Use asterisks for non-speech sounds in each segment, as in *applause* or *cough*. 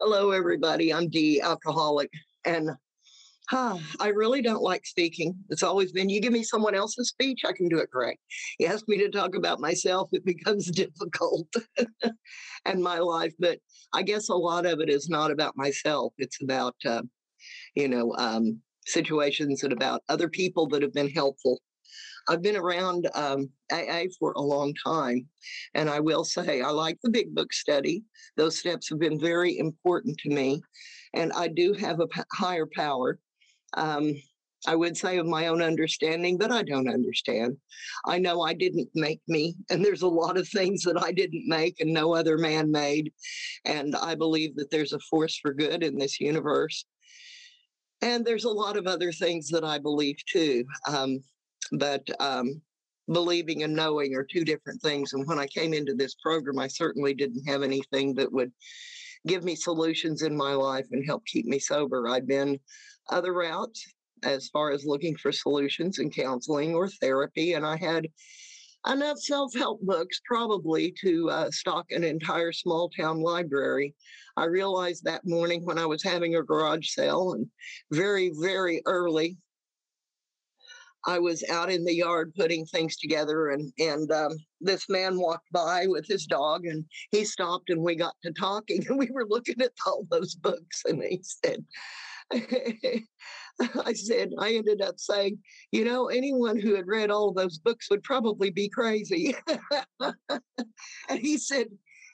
Hello, everybody. I'm Dee, alcoholic, and huh, I really don't like speaking. It's always been you give me someone else's speech, I can do it great. You ask me to talk about myself, it *laughs* becomes difficult *laughs* and my life. But I guess a lot of it is not about myself. It's about, uh, you know, um, situations and about other people that have been helpful I've been around um, AA for a long time, and I will say I like the big book study. Those steps have been very important to me, and I do have a p- higher power. Um, I would say of my own understanding, but I don't understand. I know I didn't make me, and there's a lot of things that I didn't make and no other man made. And I believe that there's a force for good in this universe. And there's a lot of other things that I believe too. Um, but um, believing and knowing are two different things. And when I came into this program, I certainly didn't have anything that would give me solutions in my life and help keep me sober. I'd been other routes as far as looking for solutions in counseling or therapy, and I had enough self-help books probably to uh, stock an entire small town library. I realized that morning when I was having a garage sale and very, very early I was out in the yard putting things together, and and um, this man walked by with his dog, and he stopped, and we got to talking, and we were looking at all those books, and he said. *laughs* I said, I ended up saying, you know, anyone who had read all those books would probably be crazy. *laughs* and he said,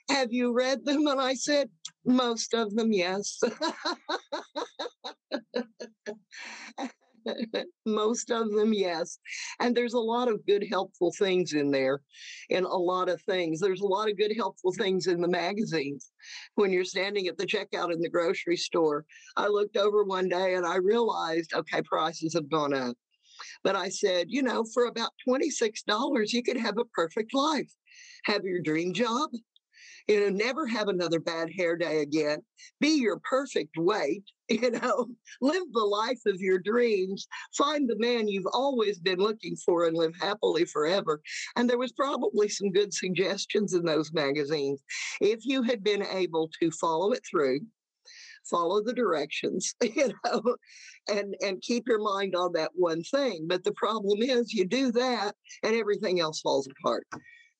Have you read them? And I said, Most of them, yes. *laughs* Most of them, yes. And there's a lot of good, helpful things in there, and a lot of things. There's a lot of good, helpful things in the magazines. When you're standing at the checkout in the grocery store, I looked over one day and I realized, okay, prices have gone up. But I said, you know, for about $26, you could have a perfect life. Have your dream job, you know, never have another bad hair day again. Be your perfect weight, *laughs* you know, live the life of your dreams, find the man you've always been looking for and live happily forever. And there was probably some good suggestions in those magazines. If you had been able to follow it through, follow the directions, *laughs* you know, and and keep your mind on that one thing. But the problem is you do that and everything else falls apart.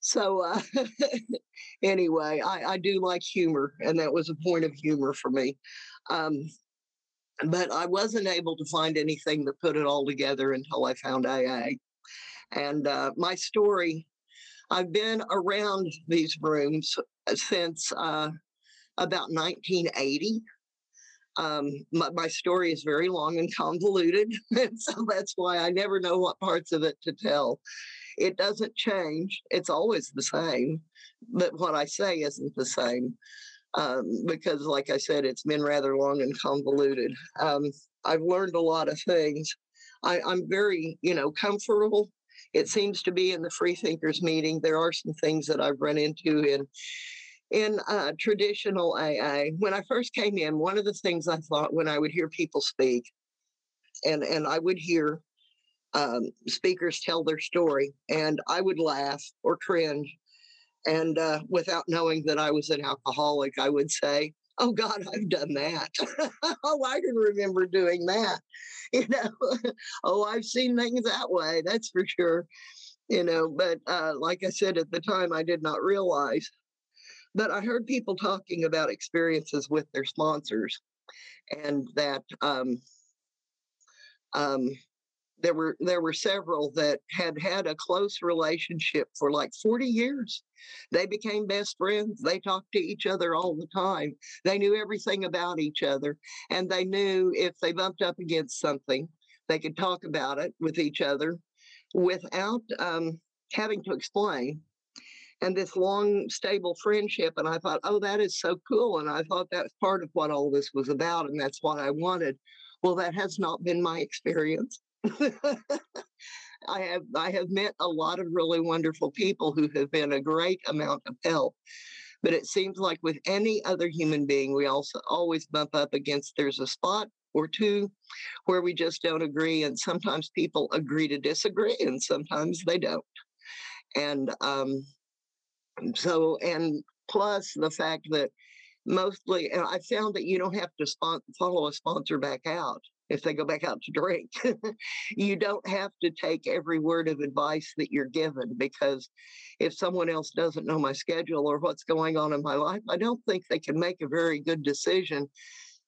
So uh, *laughs* anyway, I, I do like humor, and that was a point of humor for me. Um, but I wasn't able to find anything that put it all together until I found AA. And uh, my story, I've been around these rooms since uh, about 1980. Um, my, my, story is very long and convoluted, *laughs* and so that's why I never know what parts of it to tell. It doesn't change. It's always the same, but what I say isn't the same. Um, because, like I said, it's been rather long and convoluted. Um, I've learned a lot of things. I, I'm very, you know, comfortable. It seems to be in the Free Thinkers meeting. There are some things that I've run into in in uh, traditional AA. When I first came in, one of the things I thought when I would hear people speak, and and I would hear um, speakers tell their story, and I would laugh or cringe. And uh, without knowing that I was an alcoholic, I would say, Oh God, I've done that. *laughs* oh, I can remember doing that. *laughs* You know, oh, I've seen things that way. That's for sure. You know, but uh, like I said at the time, I did not realize. But I heard people talking about experiences with their sponsors, and that um, um, there were there were several that had had a close relationship for like 40 years. They became best friends they talked to each other all the time they knew everything about each other and they knew if they bumped up against something they could talk about it with each other without um, having to explain. And this long stable friendship and i thought oh that is so cool and i thought that's part of what all this was about and that's what i wanted. Well that has not been my experience *laughs* I have I have met a lot of really wonderful people who have been a great amount of help. But it seems like with any other human being, we also always bump up against there's a spot or two where we just don't agree. And sometimes people agree to disagree, and sometimes they don't. And um, so, and plus the fact that mostly, and I found that you don't have to spon- follow a sponsor back out if they go back out to drink. *laughs* you don't have to take every word of advice that you're given because if someone else doesn't know my schedule or what's going on in my life, I don't think they can make a very good decision,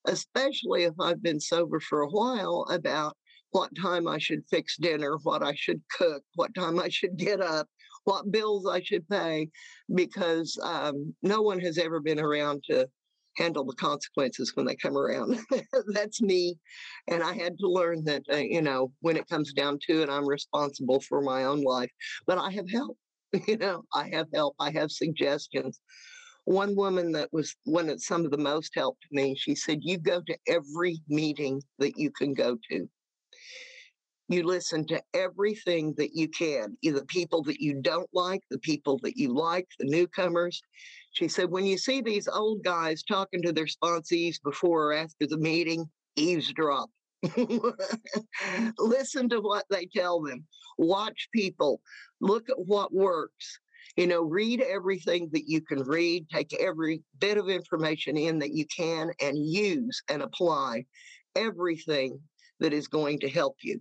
especially if I've been sober for a while about what time I should fix dinner, what I should cook, what time I should get up, what bills I should pay, because um, no one has ever been around to handle the consequences when they come around. *laughs* That's me. And I had to learn that, uh, you know, when it comes down to it, I'm responsible for my own life. But I have help. *laughs* You know, I have help. I have suggestions. One woman that was one of some of the most helped me, she said, You go to every meeting that you can go to. You listen to everything that you can, either people that you don't like, the people that you like, the newcomers. She said, when you see these old guys talking to their sponsees before or after the meeting, eavesdrop. *laughs* Listen to what they tell them. Watch people. Look at what works. You know, read everything that you can read, take every bit of information in that you can, and use and apply everything that is going to help you.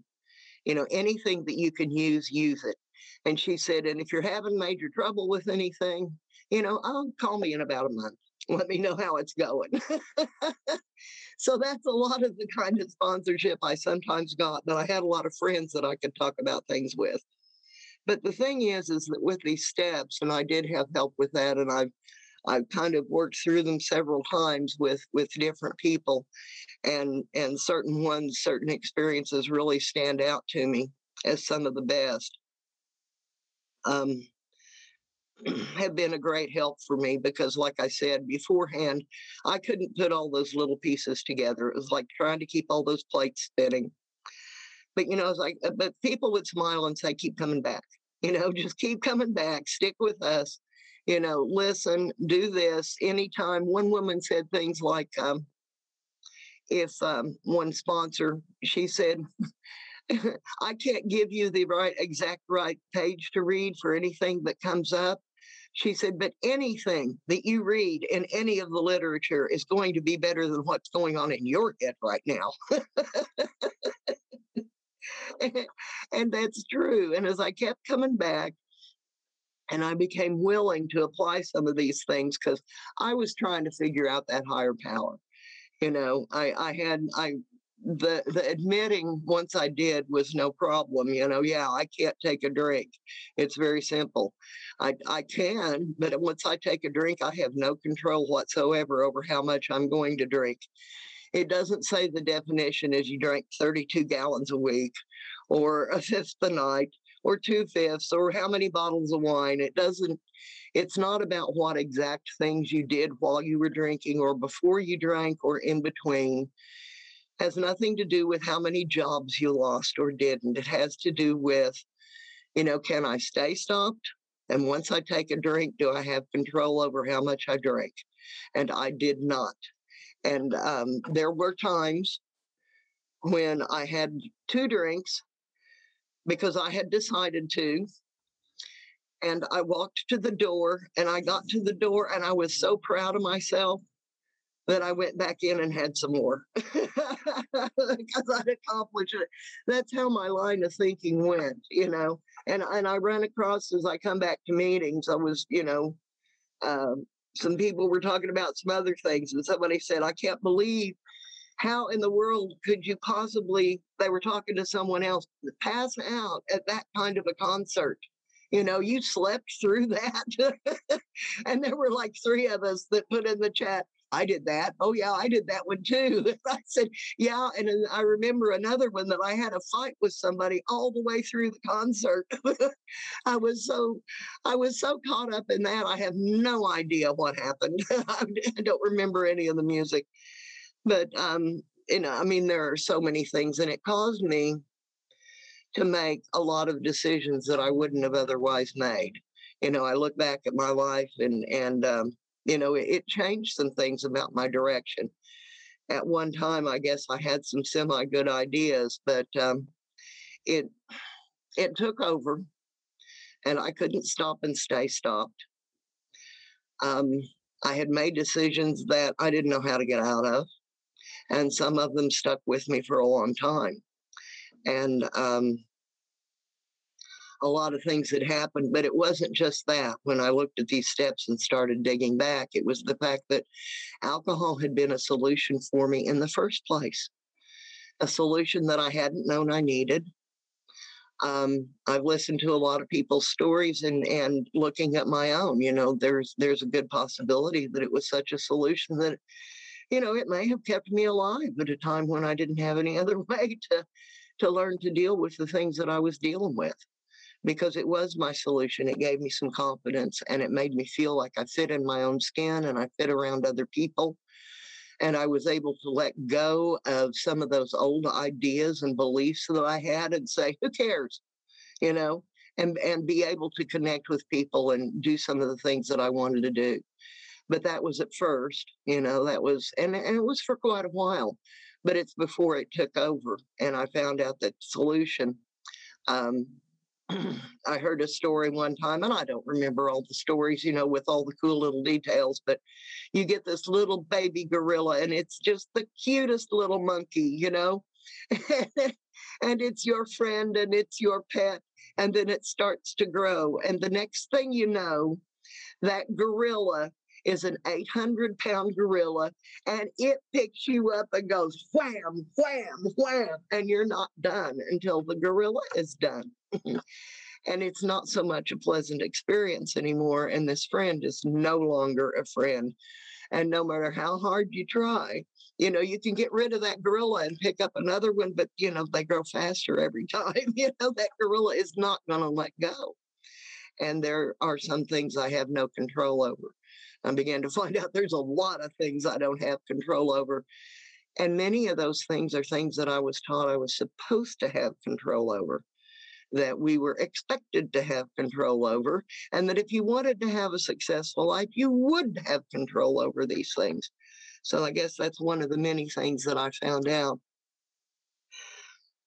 You know, anything that you can use, use it. And she said, and if you're having major trouble with anything, you know, I'll call me in about a month. Let me know how it's going. *laughs* so that's a lot of the kind of sponsorship I sometimes got, but I had a lot of friends that I could talk about things with. But the thing is, is that with these steps, and I did have help with that, and I've I've kind of worked through them several times with with different people, and and certain ones, certain experiences really stand out to me as some of the best. Um, *clears throat* have been a great help for me because, like I said beforehand, I couldn't put all those little pieces together. It was like trying to keep all those plates spinning. But, you know, it's like, uh, but people would smile and say, keep coming back. *laughs* You know, just keep coming back, stick with us, you know, listen, do this. Anytime one woman said things like, um, if um, one sponsor, she said, *laughs* *laughs* I can't give you the right exact right page to read for anything that comes up. She said, but anything that you read in any of the literature is going to be better than what's going on in your head right now. *laughs* and that's true. And as I kept coming back, and I became willing to apply some of these things because I was trying to figure out that higher power. You know, I, I had I the the admitting once I did was no problem. You know, yeah, I can't take a drink. It's very simple. I I can, but once I take a drink, I have no control whatsoever over how much I'm going to drink. It doesn't say the definition is you drink 32 gallons a week, or a fifth a night, or two fifths, or how many bottles of wine. It doesn't. It's not about what exact things you did while you were drinking, or before you drank, or in between has nothing to do with how many jobs you lost or didn't. It has to do with, you know, can I stay stopped? And once I take a drink, do I have control over how much I drink? And I did not. And um, there were times when I had two drinks because I had decided to. And I walked to the door and I got to the door and I was so proud of myself that I went back in and had some more *laughs* because I'd accomplished it. That's how my line of thinking went, you know. And and I run across as I come back to meetings. I was, you know, um, some people were talking about some other things, and somebody said, "I can't believe." How in the world could you possibly? They were talking to someone else, pass out at that kind of a concert you know, you slept through *laughs* that. and there were like three of us that put in the chat, I did that. Oh, yeah, I did that one too. *laughs* I said, yeah. And I remember another one that I had a fight with somebody all the way through the concert. *laughs* I was so, I was so caught up in that. I have no idea what happened. *laughs* I don't remember any of the music, but, um, you know, I mean, there are so many things and it caused me to make a lot of decisions that I wouldn't have otherwise made. You know, I look back at my life and, and, um, you know, it, it changed some things about my direction. At one time, I guess I had some semi good ideas, but um, it it took over, and I couldn't stop and stay stopped. Um, I had made decisions that I didn't know how to get out of, and some of them stuck with me for a long time. And um, a lot of things had happened, but it wasn't just that. When I looked at these steps and started digging back, it was the fact that alcohol had been a solution for me in the first place, a solution that I hadn't known I needed. Um, I've listened to a lot of people's stories and and looking at my own, you know, there's there's a good possibility that it was such a solution that, you know, it may have kept me alive at a time when I didn't have any *laughs* other way to to learn to deal with the things that I was dealing with because it was my solution. It gave me some confidence and it made me feel like I fit in my own skin and I fit around other people. And I was able to let go of some of those old ideas and beliefs that I had and say, who cares? You know, and, and be able to connect with people and do some of the things that I wanted to do. But that was at first, you know, that was, and, and it was for quite a while, but it's before it took over. And I found out that solution um, *clears throat* I heard a story one time, and I don't remember all the stories, you know, with all the cool little details, but you get this little baby gorilla, and it's just the cutest little monkey, you know, *laughs* and it's your friend and it's your pet, and then it starts to grow. And the next thing you know, that gorilla is an 800 pound gorilla and it picks you up and goes wham, wham, wham, and you're not done until the gorilla is done. And it's not so much a pleasant experience anymore. And this friend is no longer a friend. And no matter how hard you try, you know, you can get rid of that gorilla and pick up another one, but you know, they grow faster every time. *laughs* You know, that gorilla is not going to let go. And there are some things I have no control over. I began to find out there's a lot of things I don't have control over. And many of those things are things that I was taught I was supposed to have control over that we were expected to have control over, and that if you wanted to have a successful life, you would have control over these things. So I guess that's one of the many things that I found out.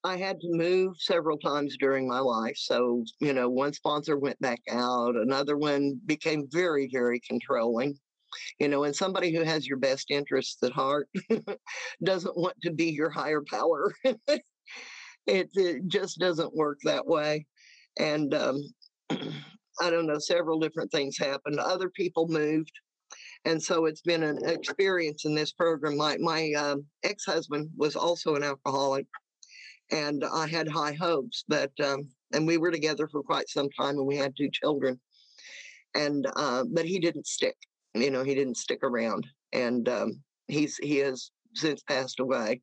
I had to move several times during my life. So, you know, one sponsor went back out, another one became very, very controlling. You know, and somebody who has your best interests at heart *laughs* doesn't want to be your higher power. *laughs* it, it just doesn't work that way. And um, *clears throat* I don't know, several different things happened. Other people moved. And so it's been an experience in this program. My, my um, ex husband was also an alcoholic, and I had high hopes, but, um, and we were together for quite some time and we had two children. And, uh, but he didn't stick, you know, he didn't stick around. And um, he's, he has since passed away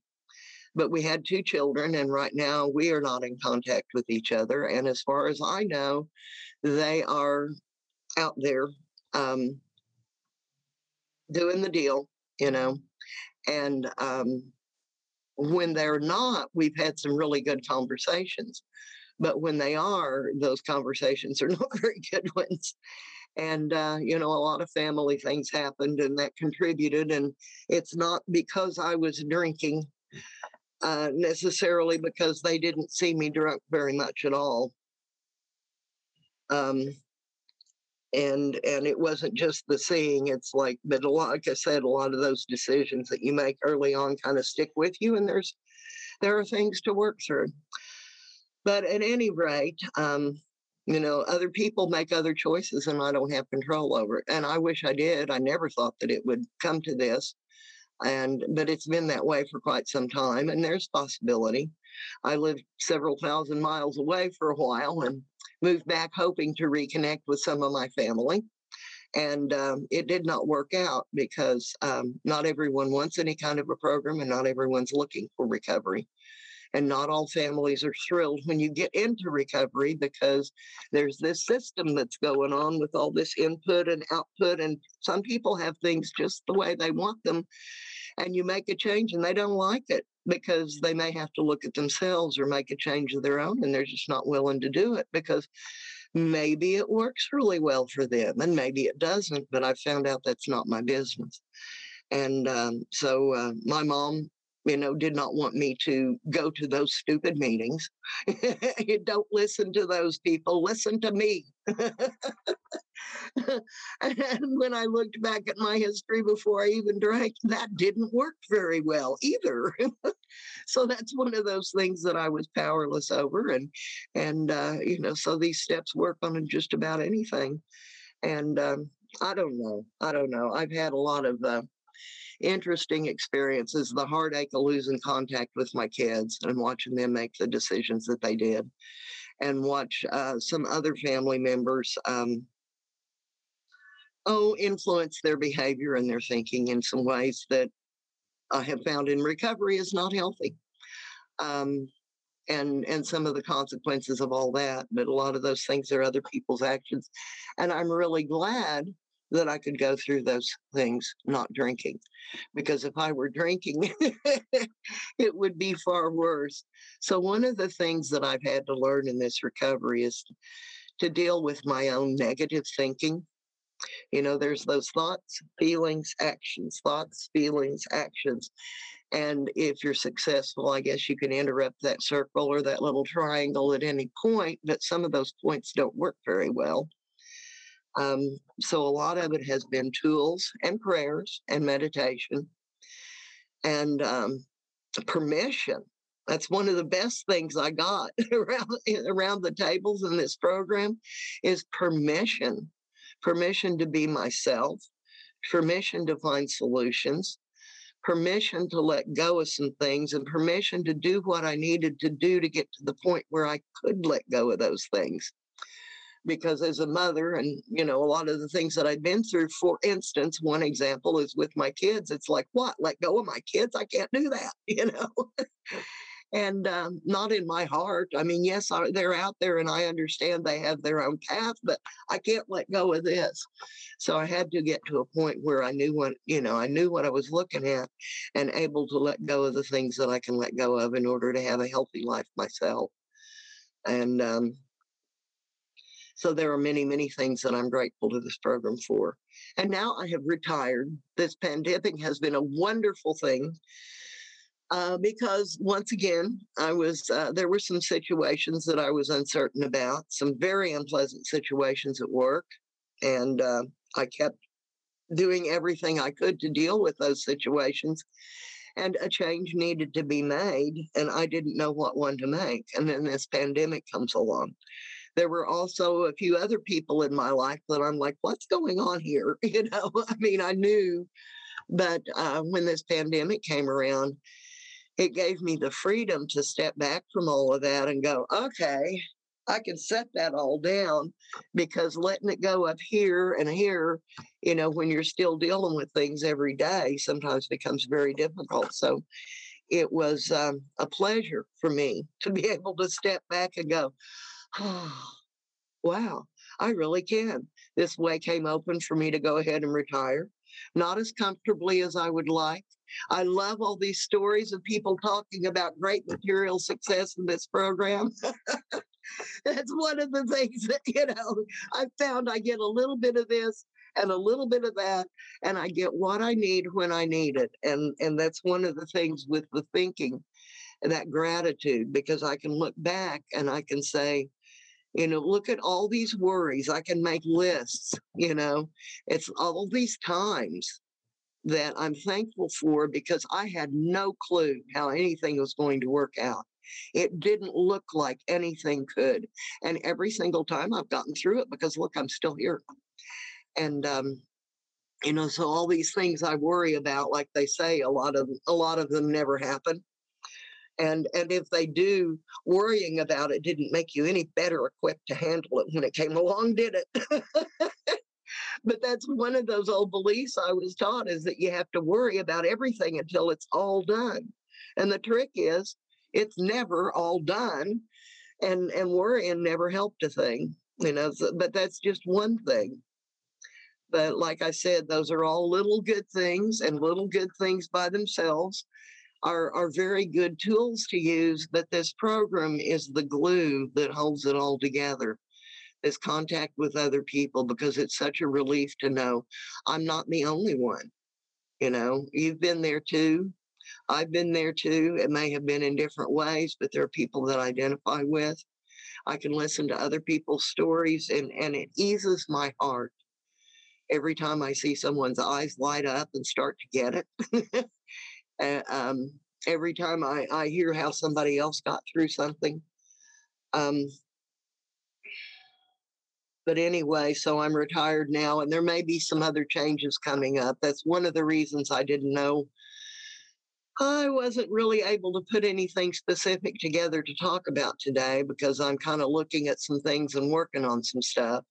but we had two children and right now we are not in contact with each other and as far as i know they are out there um, doing the deal you know and um, when they're not we've had some really good conversations but when they are those conversations are *laughs* not very good ones and uh, you know a lot of family things happened and that contributed and it's not because i was drinking uh, necessarily because they didn't see me drunk very much at all. Um, and and it wasn't just the seeing. It's like, but a lot, like I said, a lot of those decisions that you make early on kind of stick with you, and there's there are things to work through. But at any rate, um, you know, other people make other choices, and I don't have control over it. And I wish I did. I never thought that it would come to this and but it's been that way for quite some time and there's possibility. I lived several thousand miles away for a while and moved back hoping to reconnect with some of my family and um, it did not work out because um, not everyone wants any kind of a program and not everyone's looking for recovery and not all families are thrilled when you get into recovery because there's this system that's going on with all this input and output. And some people have things just the way they want them. And you make a change and they don't like it because they may have to look at themselves or make a change of their own and they're just not willing to do it because maybe it works really well for them and maybe it doesn't but i found out that's not my business and um, so uh, my mom you know, did not want me to go to those stupid meetings. *laughs* you don't listen to those people, listen to me. *laughs* and when I looked back at my history before I even drank, that didn't work very well either. *laughs* so that's one of those things that I was powerless over. And, and, uh, you know, so these steps work on just about anything. And, um, I don't know. I don't know. I've had a lot of, uh, interesting experiences the heartache of losing contact with my kids and watching them make the decisions that they did and watch uh, some other family members um, oh influence their behavior and their thinking in some ways that i have found in recovery is not healthy. Um, and and some of the consequences of all that but a lot of those things are other people's actions and i'm really glad that I could go through those things not drinking. Because if I were drinking, *laughs* it would be far worse. So, one of the things that I've had to learn in this recovery is to deal with my own negative thinking. You know, there's those thoughts, feelings, actions, thoughts, feelings, actions. And if you're successful, I guess you can interrupt that circle or that little triangle at any point, but some of those points don't work very well. Um, so a lot of it has been tools and prayers and meditation and um, permission. That's one of the best things I got *laughs* around around the tables in this program is permission. Permission to be myself, permission to find solutions, permission to let go of some things, and permission to do what I needed to do to get to the point where I could let go of those things because as a mother and you know a lot of the things that i've been through for instance one example is with my kids it's like what? Let go of my kids? I can't do that *laughs* you know? And um, not in my heart i mean yes I, they're out there and i understand they have their own path but i can't let go of this. So i had to get to a point where i knew what you know i knew what i was looking at and able to let go of the things that i can let go of in order to have a healthy life myself. And um, so there are many, many things that I'm grateful to this program for. And now I have retired. This pandemic has been a wonderful thing. Uh, because once again, I was uh, there were some situations that I was uncertain about, some very unpleasant situations at work, and uh, I kept doing everything I could to deal with those situations. And a change needed to be made, and I didn't know what one to make. And then this pandemic comes along there were also a few other people in my life that I'm like, what's going on here? *laughs* You know, I mean, I knew, but uh, when this pandemic came around, it gave me the freedom to step back from all of that and go, okay, I can set that all down because letting it go up here and here, you know, when you're still dealing with things every day, sometimes becomes very difficult. So it was um, a pleasure for me to be *laughs* able to step back and go, oh, *sighs* wow, I really can. This way came open for me to go ahead and retire. Not as comfortably as I would like. I love all these stories of people talking about great material success in this program. *laughs* That's one of the things that, you know, I found I get a little bit of this and a little bit of that, and I get what I need when I need it. And and that's one of the things with the thinking, and that gratitude, because I can look back and I can say, you know look at all these worries i can make lists you know it's all these times that i'm thankful for because i had no clue how anything was going to work out. It didn't look like anything could and every single time i've gotten through it because look i'm still here. And um you know so all these things i worry about like they say a lot of a lot of them never happen and and if they do worrying about it didn't make you any better equipped to handle it when it came along did it? *laughs* But that's one of those old beliefs i was taught is that you have to worry about everything until it's all done. And the trick is it's never all done and and worrying never helped a thing you know so, but that's just one thing. But like i said those are all little good things and little good things by themselves are, are very good tools to use, but this program is the glue that holds it all together. This contact with other people because it's such a relief to know I'm not the only one. You know, you've been there too. I've been there too. It may have been in different ways, but there are people that I identify with. I can listen to other people's stories and, and it eases my heart every time I see someone's eyes light up and start to get it. *laughs* uh, um, every time I, I hear how somebody else got through something. Um, but anyway, so I'm retired now, and there may be some other changes coming up. That's one of the reasons I didn't know. I wasn't really able to put anything specific together to talk about today because I'm kind of looking at some things and working on some stuff.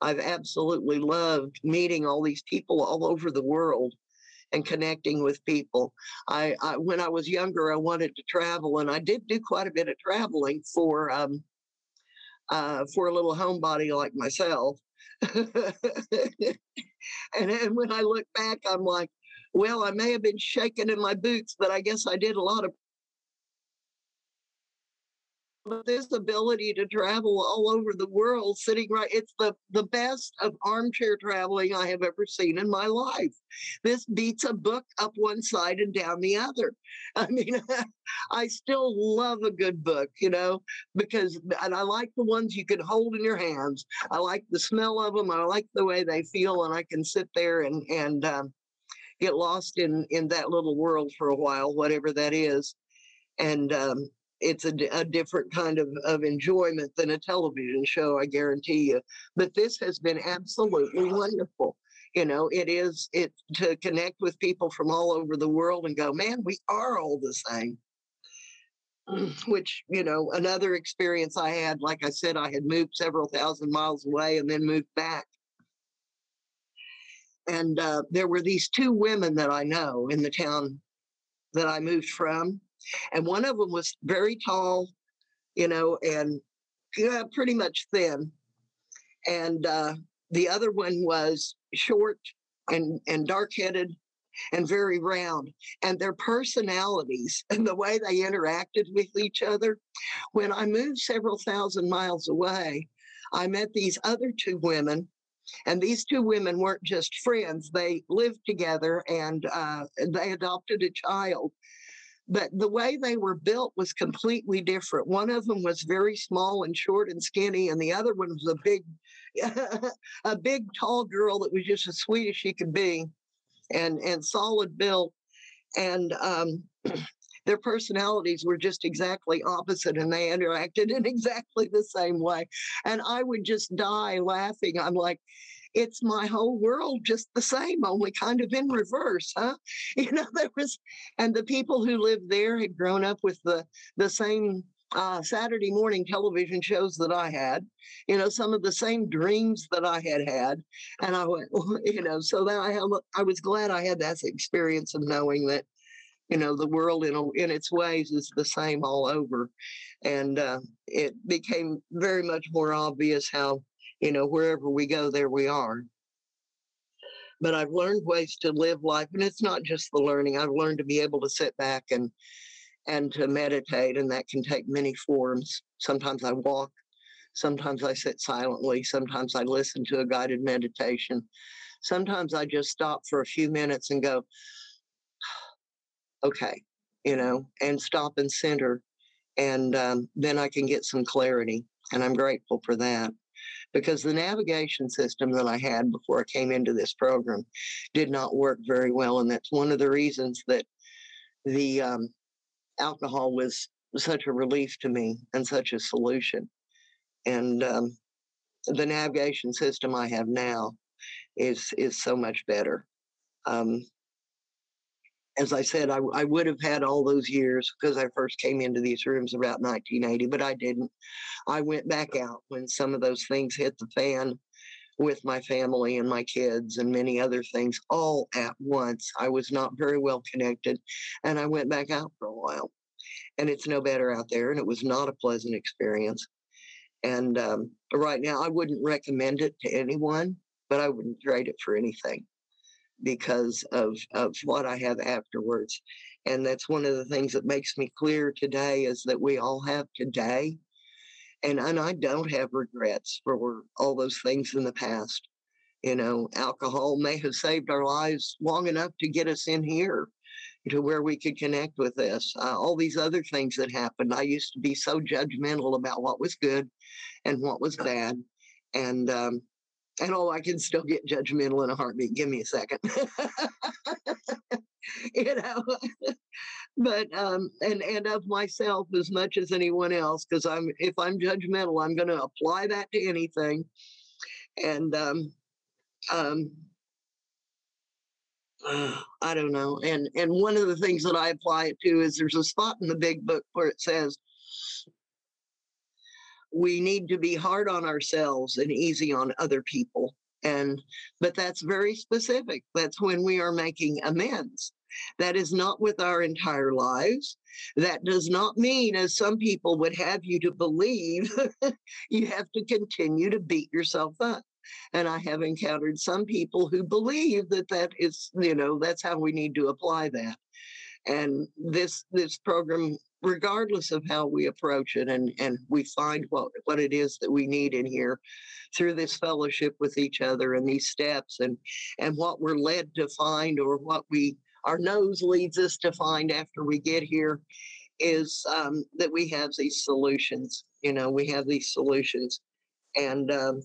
I've absolutely loved meeting all these people all over the world and connecting with people. I, I when I was younger, I wanted to travel, and I did do quite a bit of traveling for um, uh, for a little homebody like myself. *laughs* and, and when I look back, I'm like, well, I may have been shaking in my boots, but I guess I did a lot of this ability to travel all over the world sitting right it's the the best of armchair traveling i have ever seen in my life. This beats a book up one side and down the other. *laughs* I mean *laughs* i still love a good book you know because and i like the ones you can hold in your hands. I like the smell of them i like the way they feel and i can sit there and and um, get lost in in that little world for a while whatever that is. And um, it's a, a different kind of, of enjoyment than a television show, I guarantee you. But this has been absolutely wonderful. You know, it is it to connect with people from all over the world and go, man, we are all the same. *clears throat* Which, you know, another experience I had, like I said, I had moved several thousand miles away and then moved back. And uh, there were these two women that I know in the town that I moved from and one of them was very tall, you know, and yeah, pretty much thin. And uh, the other one was short and, and dark headed and very round. And their personalities and the way they interacted with each other. When I moved several thousand miles away, I met these other two women. And these two women weren't just friends, they lived together and uh, they adopted a child but the way they were built was completely different. One of them was very small and short and skinny, and the other one was a big, *laughs* a big tall girl that was just as sweet as she could be, and and solid built, and um, *clears throat* their personalities were just exactly opposite, and they interacted *laughs* in exactly the same way, and I would just die laughing. I'm like, it's my whole world just the same, only kind of in reverse, huh? *laughs* You know, there was, and the people who lived there had grown up with the the same uh, Saturday morning television shows that I had, you know, some of the same dreams that I had had, and I went, *laughs* you know, so that I have, I was glad I had that experience of knowing that, you know, the world in in its ways is the same all over, and uh, it became very much more obvious how you know, wherever we go, there we are. But I've learned ways to live life, and it's not just the learning. I've learned to be able to sit back and and to meditate, and that can take many forms. Sometimes I walk, sometimes I sit silently, sometimes I listen to a guided meditation. Sometimes I just stop for a few minutes and go, okay, you know, and stop and center. And um, then I can get some clarity. And I'm grateful for that because the navigation system that I had before I came into this program did not work very well. And that's one of the reasons that the um, alcohol was such a relief to me and such a solution. And um, the navigation system I have now is is so much better. Um, as I said, I, I would have had all those years because I first came into these rooms about 1980, but I didn't. I went back out when some of those things hit the fan with my family and my kids and many other things all at once. I was not very well connected and I went back out for a while. And it's no better out there. And it was not a pleasant experience. And um, right now, I wouldn't recommend it to anyone, but I wouldn't trade it for anything because of, of what I have afterwards. And that's one of the things that makes me clear today is that we all have today. And, and I don't have regrets for all those things in the past. You know, alcohol may have saved our lives long enough to get us in here, to where we could connect with this. Uh, all these other things that happened, I used to be so judgmental about what was good and what was bad. And, um, and oh, I can still get judgmental in a heartbeat. Give me a second. *laughs* you know, but um, and and of myself as much as anyone else, because I'm if I'm judgmental, I'm going to apply that to anything, and um, um, *sighs* I don't know. And and one of the things that I apply it to is there's a spot in the big book where it says we need to be hard on ourselves and easy on other people. And but that's very specific. That's when we are making amends. That is not with our entire lives. That does not mean, as some people would have you to believe, *laughs* you have to continue to beat yourself up. And I have encountered some people who believe that that is, you know, that's how we need to apply that. And this this program, regardless of how we approach it, and and we find what what it is that we need in here through this fellowship with each other and these steps, and and what we're led to find or what we our nose leads us to find after we get here is um, that we have these solutions. You know, we have these solutions, and um,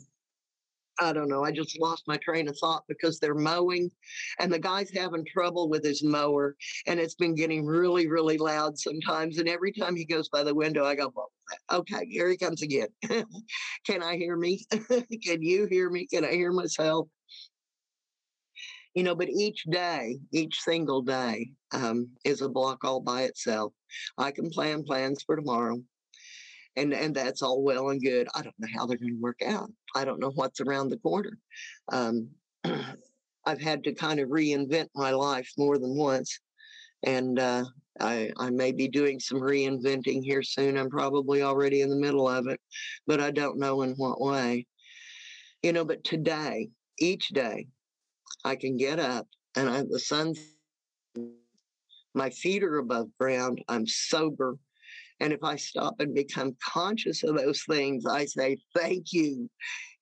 I don't know. I just lost my train of thought because they're mowing and the guy's having trouble with his mower and it's been getting really, really loud sometimes. And every time he goes by the window, I go, well, okay, here he comes again. *laughs* Can I hear me? *laughs* Can you hear me? Can I hear myself? You know, but each day, each single day um, is a block all by itself. I can plan plans for tomorrow and and that's all well and good. I don't know how they're going to work out. I don't know what's around the corner. Um, *clears throat* I've had to kind of reinvent my life more than once, and uh, I I may be doing some reinventing here soon. I'm probably already in the middle of it, but I don't know in what way. You know, but today, each day, I can get up and I, the sun's my feet are above ground. I'm sober. And if I stop and become conscious of those things, I say, thank you.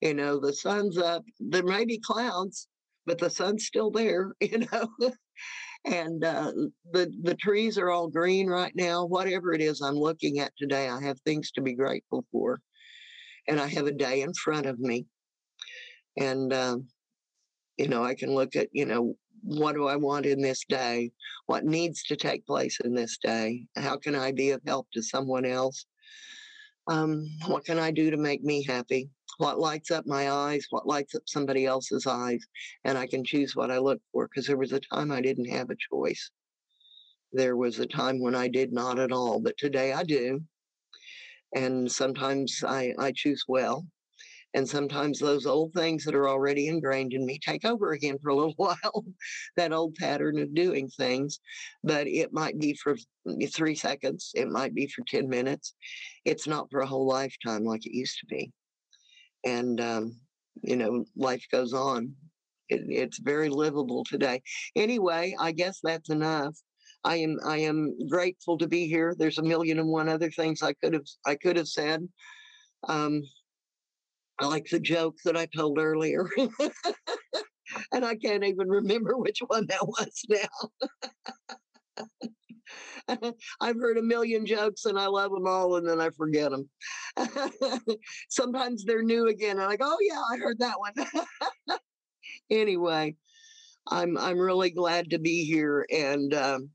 You know, the sun's up. There may be clouds, but the sun's still there, *laughs* you know. and uh, the the trees are all green right now. Whatever it is I'm looking at today, I have things to be grateful for, and I have a day in front of me. And um, you know, I can look at you know what do I want in this day? What needs to take place in this day? How can I be of help to someone else? Um, what can I do to make me happy? What lights up my eyes? What lights up somebody else's eyes? And I can choose what I look for because there was a time I didn't have a choice. There was a time when I did not at all, but today I do. And sometimes I, I choose well and sometimes those old things that are already ingrained in me take over again for a little *laughs* while, that old pattern of doing things. But it might be for three seconds, it might be for 10 minutes. It's not for a whole lifetime like it used to be. And, um, you know, life goes on. It, it's very livable today. Anyway, I guess that's enough. I am I am grateful to be here. There's a million and one other things I could have I could have said. Um, I like the joke that I told earlier. *laughs* and I can't even remember which one that was now. *laughs* I've heard a million jokes and I love them all and then I forget them. *laughs* Sometimes they're new again and I go, oh yeah, I heard that one. anyway, I'm I'm really glad to be here and um,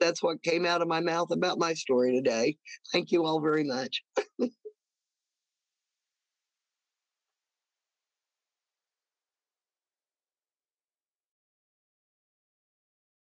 that's what came out of my mouth about my story today. Thank you all very much.